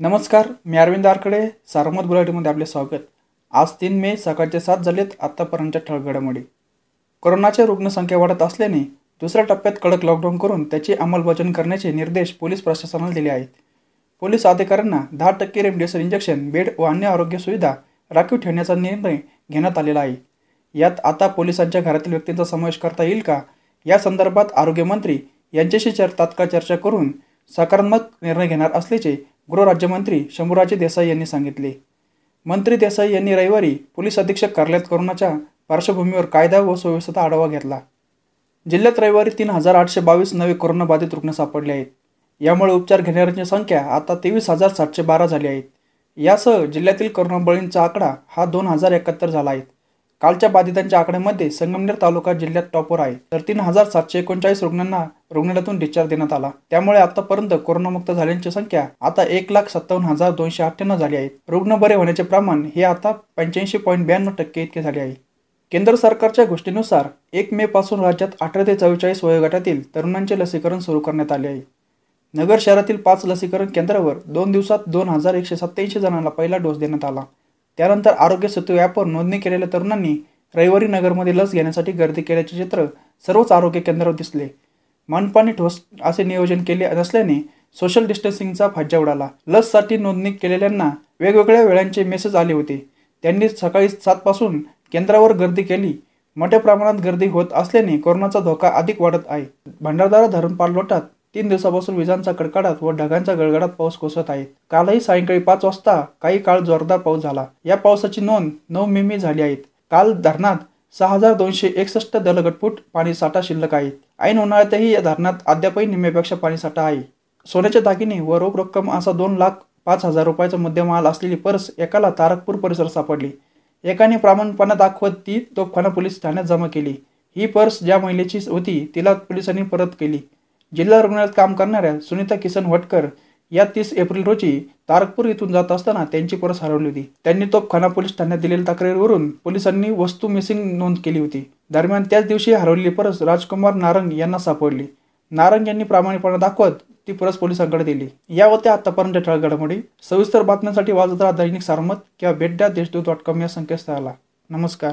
नमस्कार मी अरविंद आरकडे सारमत बुलेटिनमध्ये आपले स्वागत. आज तीन मे सकाळचे सात झालेत आत्तापर्यंतच्या ठळघडामोडी. कोरोनाच्या रुग्णसंख्या वाढत असल्याने दुसऱ्या टप्प्यात कडक लॉकडाऊन करून त्याची अंमलबजावणी करण्याचे निर्देश पोलीस प्रशासनाला दिले आहेत. पोलीस अधिकाऱ्यांना दहा टक्के रेमडेसिवीर इंजेक्शन बेड व अन्य आरोग्य सुविधा राखीव ठेवण्याचा निर्णय घेण्यात आलेला आहे. यात आता पोलिसांच्या घरातील व्यक्तींचा समावेश करता येईल का? या संदर्भात आरोग्यमंत्री यांच्याशी चर तात्काळ चर्चा करून सकारात्मक निर्णय घेणार असल्याचे गृहराज्यमंत्री शंभूराजे देसाई यांनी सांगितले. मंत्री देसाई यांनी रविवारी पोलीस अधीक्षक कार्यालयात कोरोनाच्या पार्श्वभूमीवर कायदा व सुव्यवस्थेचा आढावा घेतला. जिल्ह्यात रविवारी तीन हजार आठशे बावीस नवे कोरोनाबाधित रुग्ण सापडले आहेत. यामुळे उपचार घेणाऱ्यांची संख्या आता तेवीस हजार सातशे बारा झाली आहेत यासह जिल्ह्यातील करोना बळींचा आकडा हा दोन हजार एकाहत्तर झाला आहे. कालच्या बाधितांच्या आकड्यामध्ये संगमनेर तालुका जिल्ह्यात टॉपर आहे. तर तीन हजार सातशे एकोणचाळीस रुग्णांना रुग्णालयातून डिस्चार्ज देण्यात आला. त्यामुळे आतापर्यंत कोरोनामुक्त झाल्यांची संख्या आता एक लाख सत्तावन्न हजार दोनशे अठ्ठ्याण्णव झाली आहे. रुग्ण बरे होण्याचे प्रमाण हे आता पंच्याऐंशी पॉईंट ब्याण्णव टक्के इतके झाले आहे. केंद्र सरकारच्या गोष्टीनुसार एक मे पासून राज्यात अठरा ते चव्वेचाळीस वयोगटातील तरुणांचे लसीकरण सुरू करण्यात आले आहे. नगर शहरातील पाच लसीकरण केंद्रावर दोन दिवसात दोन हजार एकशे सत्याऐंशी जणांना पहिला डोस देण्यात आला. त्यानंतर आरोग्य सेतू ॲपवर नोंदणी केलेल्या तरुणांनी रविवारी नगरमध्ये लस घेण्यासाठी गर्दी केल्याचे चित्र सर्वच आरोग्य केंद्रावर दिसले. मनपाने ठोस असे नियोजन केले नसल्याने सोशल डिस्टन्सिंगचा फज्जा उडाला. लससाठी नोंदणी केलेल्यांना वेगवेगळ्या वेळांचे मेसेज आले होते. त्यांनी सकाळी सातपासून केंद्रावर गर्दी केली. मोठ्या प्रमाणात गर्दी होत असल्याने कोरोनाचा धोका अधिक वाढत आहे. भंडारदारा धरण पाललोटात तीन दिवसापासून विजांचा कडकडाट व ढगांच्या गडगडाट पाऊस कोसळत आहे कालही सायंकाळी पाच वाजता काही काळ जोरदार पाऊस झाला. या पावसाची नोंद नऊ मिमी झाली आहेत. काल धरणात सहा हजार दोनशे एकसष्ट दलगटफूट पाणी साठा शिल्लक आहे. ऐन उन्हाळ्यातही या धरणात अद्यापही निम्म्यापेक्षा पाणी साठा आहे. सोन्याच्या दागिने व रोख रक्कम असा दोन लाख पाच हजार रुपयाचा मुद्देमाल असलेली पर्स एकाला तारकपूर परिसर सापडली. एकाने प्रामाणिकपणा दाखवत ती तोफखाना पोलीस ठाण्यात जमा केली. ही पर्स ज्या महिलेची होती तिला पोलिसांनी परत केली. जिल्हा रुग्णालयात काम करणाऱ्या सुनीता किसन वटकर या तीस एप्रिल रोजी तारकपूर इथून जात असताना त्यांची परस हरवली होती. त्यांनी तोपखाना पोलीस ठाण्यात दिलेल्या तक्रारीवरून पोलिसांनी वस्तू मिसिंग नोंद केली होती. दरम्यान त्याच दिवशी हरवलेली परस राजकुमार नारंग यांना सापडली. नारंग यांनी प्रामाणिकपणा दाखवत ती परस पोलिसांकडे दिली. या होत्या आतापर्यंत ठळक घडामोडी सविस्तर बातम्यांसाठी वाजत राहा दैनिक सारमत किंवा भेट द्या देशदूत डॉट कॉम या संकेतस्थळाला. नमस्कार.